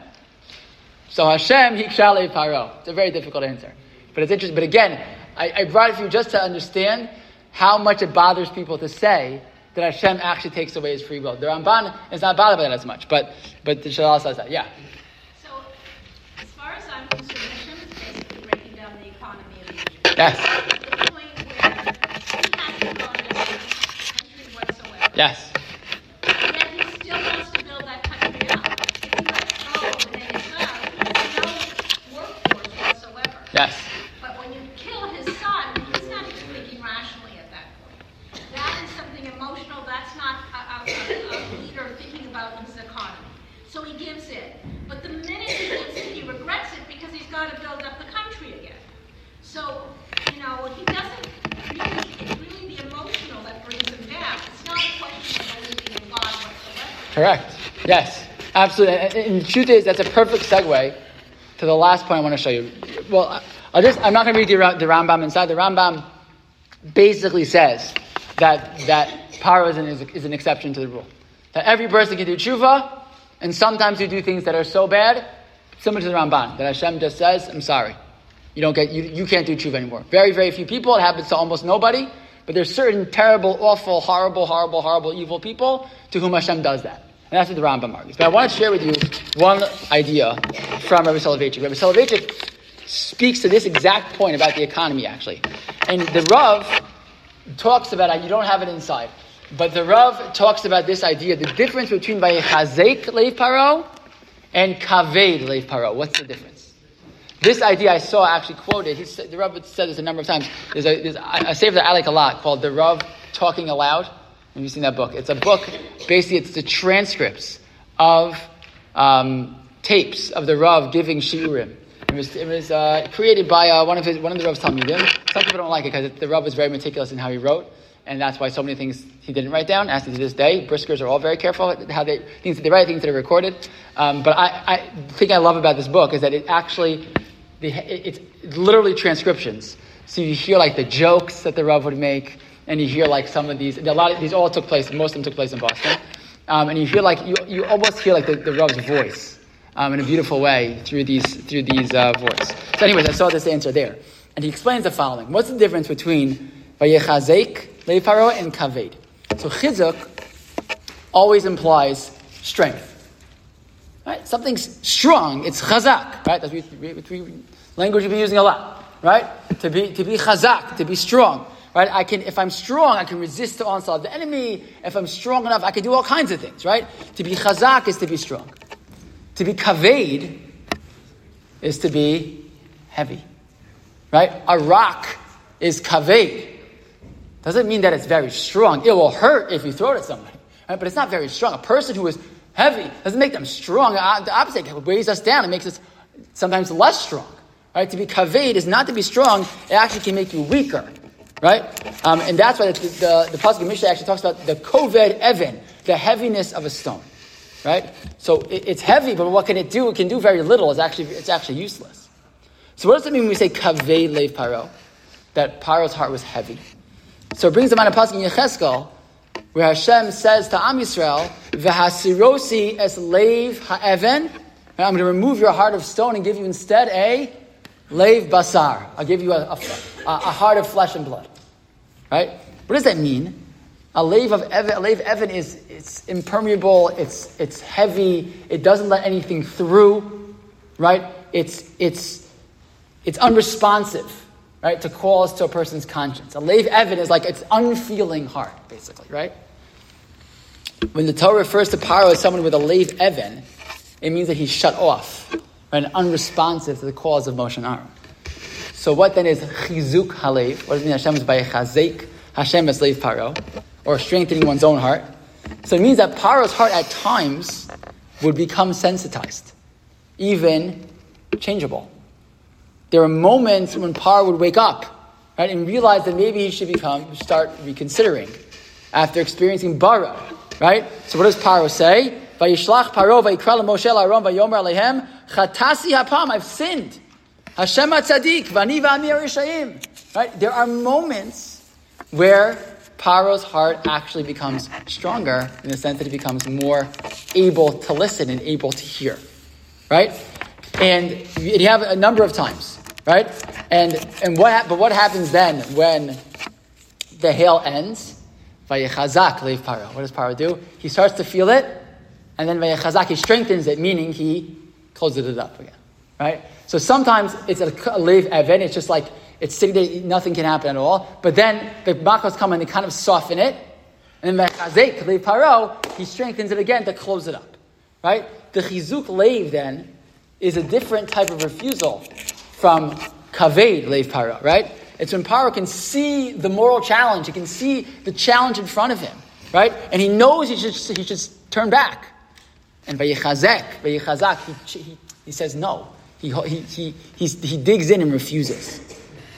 So Hashem Hiksha Lev Paro. It's a very difficult answer. But it's interesting. But again, I, I brought it for you just to understand how much it bothers people to say that Hashem actually takes away his free will. The Ramban is not bothered by that as much, but but the Shadal says that. Yeah. So, as far as I'm concerned, Hashem is basically breaking down the economy of Egypt. Yes. The point where he hasn't gone to country whatsoever. Yes. Yet he still wants to build that country up. If he lets go of an exile, there's no workforce whatsoever. Yes. But when you kill his son, he's not even thinking rationally at that point. That is something emotional. That's not a, a, a, a leader thinking about his economy. So he gives in. But the minute he gives in, he regrets it because he's got to build up the country again. So, you know, he doesn't really, it's really the emotional that brings him down. It's not a question of believing in God whatsoever. Correct. Yes. Absolutely. And, the truth is, that's a perfect segue to the last point I want to show you. Well, I- just, I'm not going to read the, the Rambam inside. The Rambam basically says that, that Paro is an, is an exception to the rule. That every person can do tshuva, and sometimes you do things that are so bad, similar to the Ramban, that Hashem just says, I'm sorry. You don't get, you, you can't do tshuva anymore. Very, very few people. It happens to almost nobody. But there's certain terrible, awful, horrible, horrible, horrible, evil people to whom Hashem does that. And that's what the Rambam argues. But I want to share with you one idea from Rabbi Soloveitchik. Rabbi Soloveitchik speaks to this exact point about the economy, actually. And the Rav talks about you don't have it inside, but the Rav talks about this idea, the difference between Vayechazek Leiv Paro and Kaved Leiv Paro. What's the difference? This idea I saw actually quoted. He said, the Rav said this a number of times. There's a, there's a, that I like a lot called The Rav Thinking Aloud. Have you seen that book? It's a book, basically, it's the transcripts of um, tapes of the Rav giving Shiurim. It was, it was uh, created by uh, one of his, one of the Rav's Talmudim. Some people don't like it because the Rav was very meticulous in how he wrote, and that's why so many things he didn't write down. As to this day, Briskers are all very careful how they things that they write, things that are recorded. Um, but I, I thing I love about this book is that it actually the, it, it's literally transcriptions. So you hear like the jokes that the Rav would make, and you hear like some of these. A lot of these all took place. Most of them took place in Boston, um, and you hear like you, you almost hear like the, the Rav's voice um, in a beautiful way through these through these uh, words. So, anyways, I saw this answer there, and he explains the following: What's the difference between vayechazek leifaro and kaved? So, chizuk always implies strength. Right? Something's strong. It's chazak. Right? That's language we've been using a lot. Right? To be to be chazak, to be strong. Right? I can, if I'm strong, I can resist the onslaught of the enemy. If I'm strong enough, I can do all kinds of things. Right? To be chazak is to be strong. To be kaved is to be heavy. Right? A rock is kaved. Doesn't mean that it's very strong. It will hurt if you throw it at somebody. Right? But it's not very strong. A person who is heavy doesn't make them strong. The opposite it weighs us down. It makes us sometimes less strong. Right? To be kaved is not to be strong. It actually can make you weaker. Right? Um, and that's why the, the, the Pasuk Mishnah actually talks about the koved evan, the heaviness of a stone. Right? So it, it's heavy, but what can it do? It can do very little. It's actually, it's actually useless. So what does it mean when we say kaved lev paro? That Paro's heart was heavy. So it brings them on a pasuk in Yecheskel, where Hashem says to Am Yisrael, "V'hasirosi es leiv ha'even." I'm going to remove your heart of stone and give you instead a leiv basar. I'll give you a, a, a heart of flesh and blood. Right? What does that mean? A lave of a lave Evan is it's impermeable, it's, it's heavy, it doesn't let anything through, right? It's, it's, it's unresponsive, right, to calls to a person's conscience. A lave Evan is like it's unfeeling heart, basically, right? When the Torah refers to Paro as someone with a lave Evan, it means that he's shut off, and unresponsive to the calls of Moshe and Aaron. So what then is chizuk halev? What does it mean Hashem is by chazek? Hashem is slave paro, or strengthening one's own heart. So it means that Paro's heart at times would become sensitized, even changeable. There are moments when Paro would wake up, right, and realize that maybe he should become start reconsidering after experiencing bara, right? So what does Paro say? Vayishlach Paro vayikra Moshe Aaron vayomer alehem chatasi hapam. I've sinned. Hashem tzaddik, vani rishayim. Right? There are moments where Paro's heart actually becomes stronger in the sense that he becomes more able to listen and able to hear. Right? And you have a number of times, right? And and what but what happens then when the hail ends? Vayechazak leave Paro. What does Paro do? He starts to feel it, and then Vayechazak he strengthens it, meaning he closes it up again. Right? So sometimes it's a, a live event, it's just like it's sitting there, nothing can happen at all. But then the makos come and they kind of soften it. And then Mechazek, Lev Paro, he strengthens it again to close it up. Right? The Chizuk Lev then is a different type of refusal from Kaved Lev Paro, right? It's when Paro can see the moral challenge, he can see the challenge in front of him, right? And he knows he should, he should turn back. And Vayichazek, Vayichazak, he, he, he says no. He, he, he, he digs in and refuses.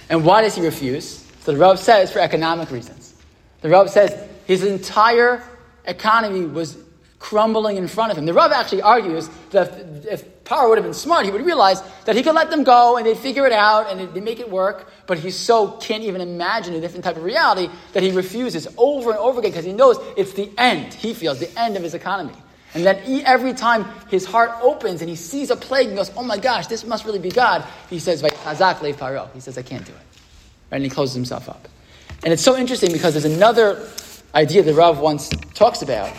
And why does he refuse? So the Rav says for economic reasons. The Rav says his entire economy was crumbling in front of him. The Rav actually argues that if, Paro would have been smart, he would realize that he could let them go and they'd figure it out and they'd make it work, but he so can't even imagine a different type of reality that he refuses over and over again because he knows it's the end, he feels, the end of his economy. And that he, every time his heart opens and he sees a plague and goes, oh my gosh, this must really be God, he says, Paro. He says, I can't do it. Right? And he closes himself up. And it's so interesting because there's another idea that Rav once talks about,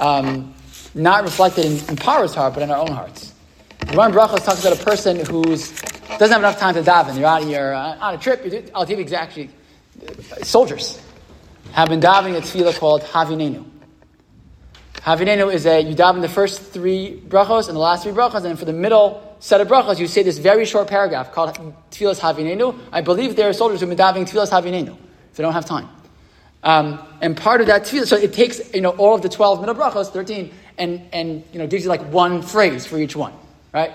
um, not reflected in, in Paro's heart, but in our own hearts. Ron Brachos talks about a person who doesn't have enough time to daven. You're out here uh, on a trip. I'll give you actually, soldiers have been davening a tefillah called Havinenu. Havinenu is a, you daven the first three brachos and the last three brachos, and for the middle set of brachos, you say this very short paragraph called Tfilas Havinenu. I believe there are soldiers who have been davening Tfilas Havinenu, they don't have time. Um, and part of that tefillah, so it takes you know all of the twelve middle brachos, thirteen, and and you know gives you like one phrase for each one, right?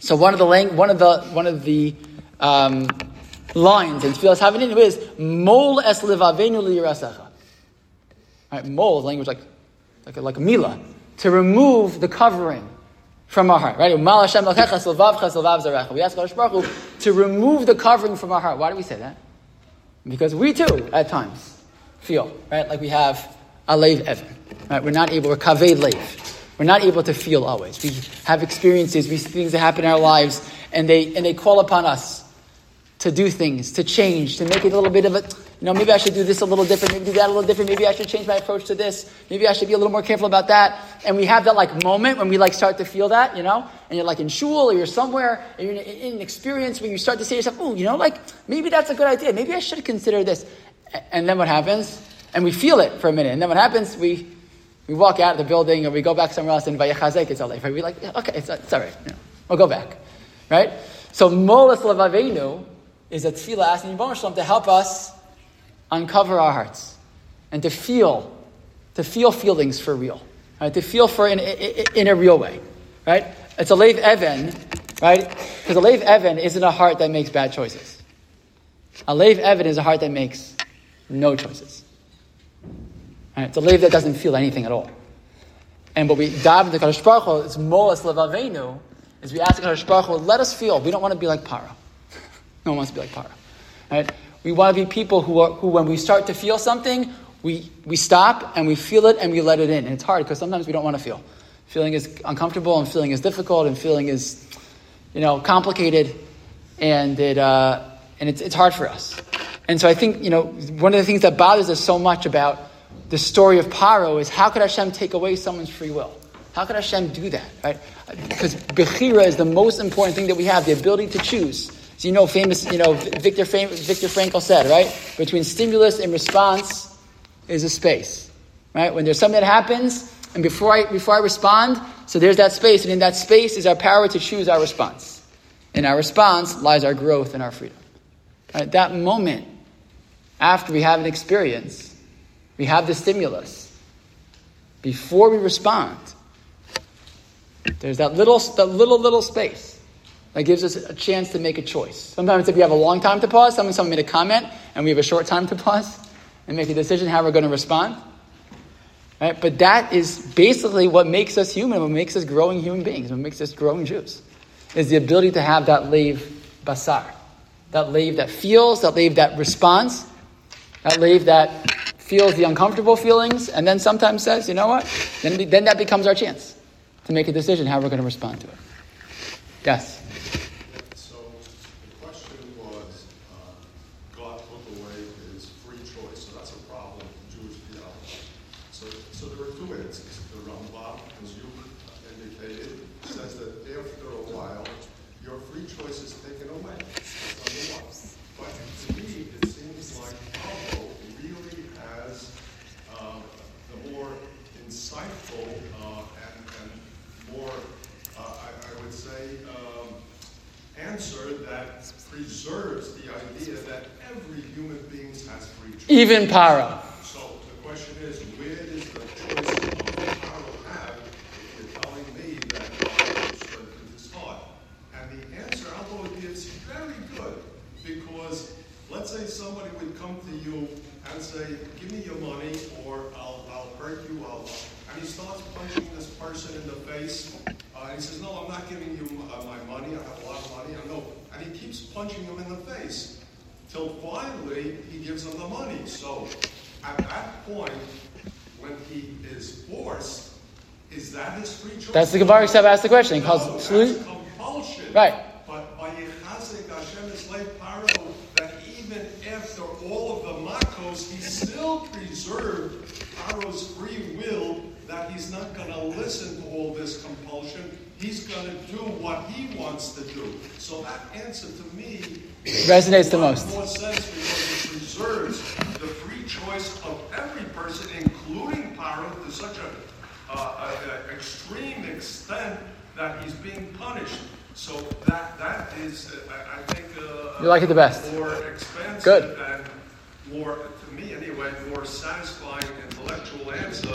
So one of the lang- one of the one of the um, lines in tefillas havinenu is mol es levavenu liyirasecha. Right, mol is language like like a, like a mila to remove the covering from our heart, right? We ask Baruch Hu to remove the covering from our heart. Why do we say that? Because we too, at times, feel, right? Like we have a lave evan, right? We're not able, we're kaved lave. We're not able to feel always. We have experiences, we see things that happen in our lives, and they, and they call upon us to do things, to change, to make it a little bit of a, you know, maybe I should do this a little different, maybe do that a little different, maybe I should change my approach to this, maybe I should be a little more careful about that. And we have that like moment when we like start to feel that, you know, and you're like in shul or you're somewhere, and you're in, in an experience where you start to say to yourself, oh, you know, like maybe that's a good idea, maybe I should consider this. And then what happens? And we feel it for a minute. And then what happens? We, we walk out of the building or we go back somewhere else and vayachazek is right. We're like, yeah, okay, it's, it's all right. We'll go back. Right? So molas levavenu is a tefillah asking Yibon Shalom to help us uncover our hearts and to feel, to feel feelings for real. Right? To feel for in, in, in a real way. Right? It's a lave even, right? Because a lave even isn't a heart that makes bad choices. A lave even is a heart that makes no choices. Right? It's a lave that doesn't feel anything at all. And what we dive into Kadosh Baruch Hu is molas levavenu, is we ask Kadosh Baruch Hu, let us feel. We don't want to be like Paro. *laughs* no one wants to be like Paro. Right? We want to be people who, are, who when we start to feel something, we, we stop and we feel it and we let it in. And it's hard because sometimes we don't want to feel. Feeling is uncomfortable and feeling is difficult and feeling is, you know, complicated and it, uh, and it's, it's hard for us. And so I think, you know, one of the things that bothers us so much about the story of Paro is how could Hashem take away someone's free will? How could Hashem do that, right? Because Bechira is the most important thing that we have, the ability to choose. So you know, famous, you know, Victor, Viktor Frankl said, right? Between stimulus and response is a space, right? When there's something that happens, and before I, before I respond, so there's that space, and in that space is our power to choose our response. In our response lies our growth and our freedom. Right? That moment after we have an experience, we have the stimulus. Before we respond, there's that little, that little, little space that gives us a chance to make a choice. Sometimes if we have a long time to pause, sometimes someone made a comment and we have a short time to pause and make a decision how we're going to respond. Right? But that is basically what makes us human, what makes us growing human beings, what makes us growing Jews, is the ability to have that lave basar, that lave that feels, that lave that responds, lave that feels the uncomfortable feelings, and then sometimes says, you know what? Then, then that becomes our chance to make a decision how we're going to respond to it. Yes? So the question was, uh, God took away his free choice, so that's a problem in Jewish theology. So, so there are two answers. The Rambam, as you indicated, says that after a while, your free choice is taken away. That's number one. But to me, it seems like Pablo really has um, the more insightful uh, and, and more, uh, I, I would say, um, answer that preserves the idea that every human being has free choice. Even Paro. So the question is, where does the choice of Paro have if you're telling me that God is strengthened his heart? And the answer Albo gives very good because let's say somebody would come to you and say, give me your money or I'll, I'll hurt you, I'll, and he starts punching this person in the face. Uh, and he says, no, I'm not giving you uh, my money, I have a lot of money, I know. And he keeps punching him in the face till finally he gives him the money. So at that point, when he is forced, is that his free choice? That's the Gemara Yosef asked the question. He calls no, that's compulsion. Right. But by Yechazik Hashem is like Paro, that even after all of the makos, he still preserved Paro's free will, that he's not going to listen to all this compulsion. He's going to do what he wants to do. So that answer to me Resonates the most. more sense because it preserves the free choice of every person, including Paro, to such a, uh, a extreme extent that he's being punished. So that that is, uh, I, I think, uh, You like it the best. More expansive Good. and more, to me anyway, more satisfying intellectual answer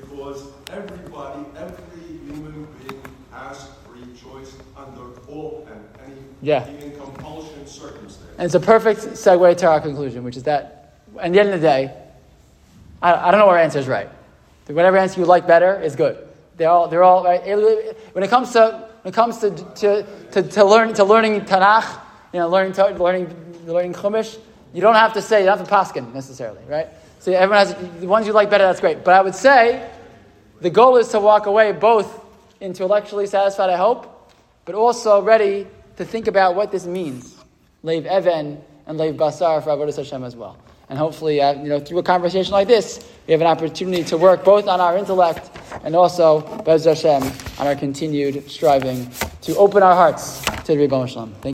because everybody, every human being has free choice under all and any Yeah. even compulsion circumstance. And it's a perfect segue to our conclusion, which is that, at the end of the day, I, I don't know what our answer is right. Whatever answer you like better is good. They're all, they're all right. When it comes to, when it comes to, to, to, to, learn, to learning Tanakh, you know, learning, learning, learning Chumash, you don't have to say, you don't have to paskin necessarily, right? So everyone has, the ones you like better, that's great. But I would say the goal is to walk away both intellectually satisfied, I hope, but also ready to think about what this means. Leiv Even and Leiv Basar for Avodah Hashem as well. And hopefully, uh, you know, through a conversation like this, we have an opportunity to work both on our intellect and also, Bez Hashem, on our continued striving to open our hearts to the Rebbe Shalom.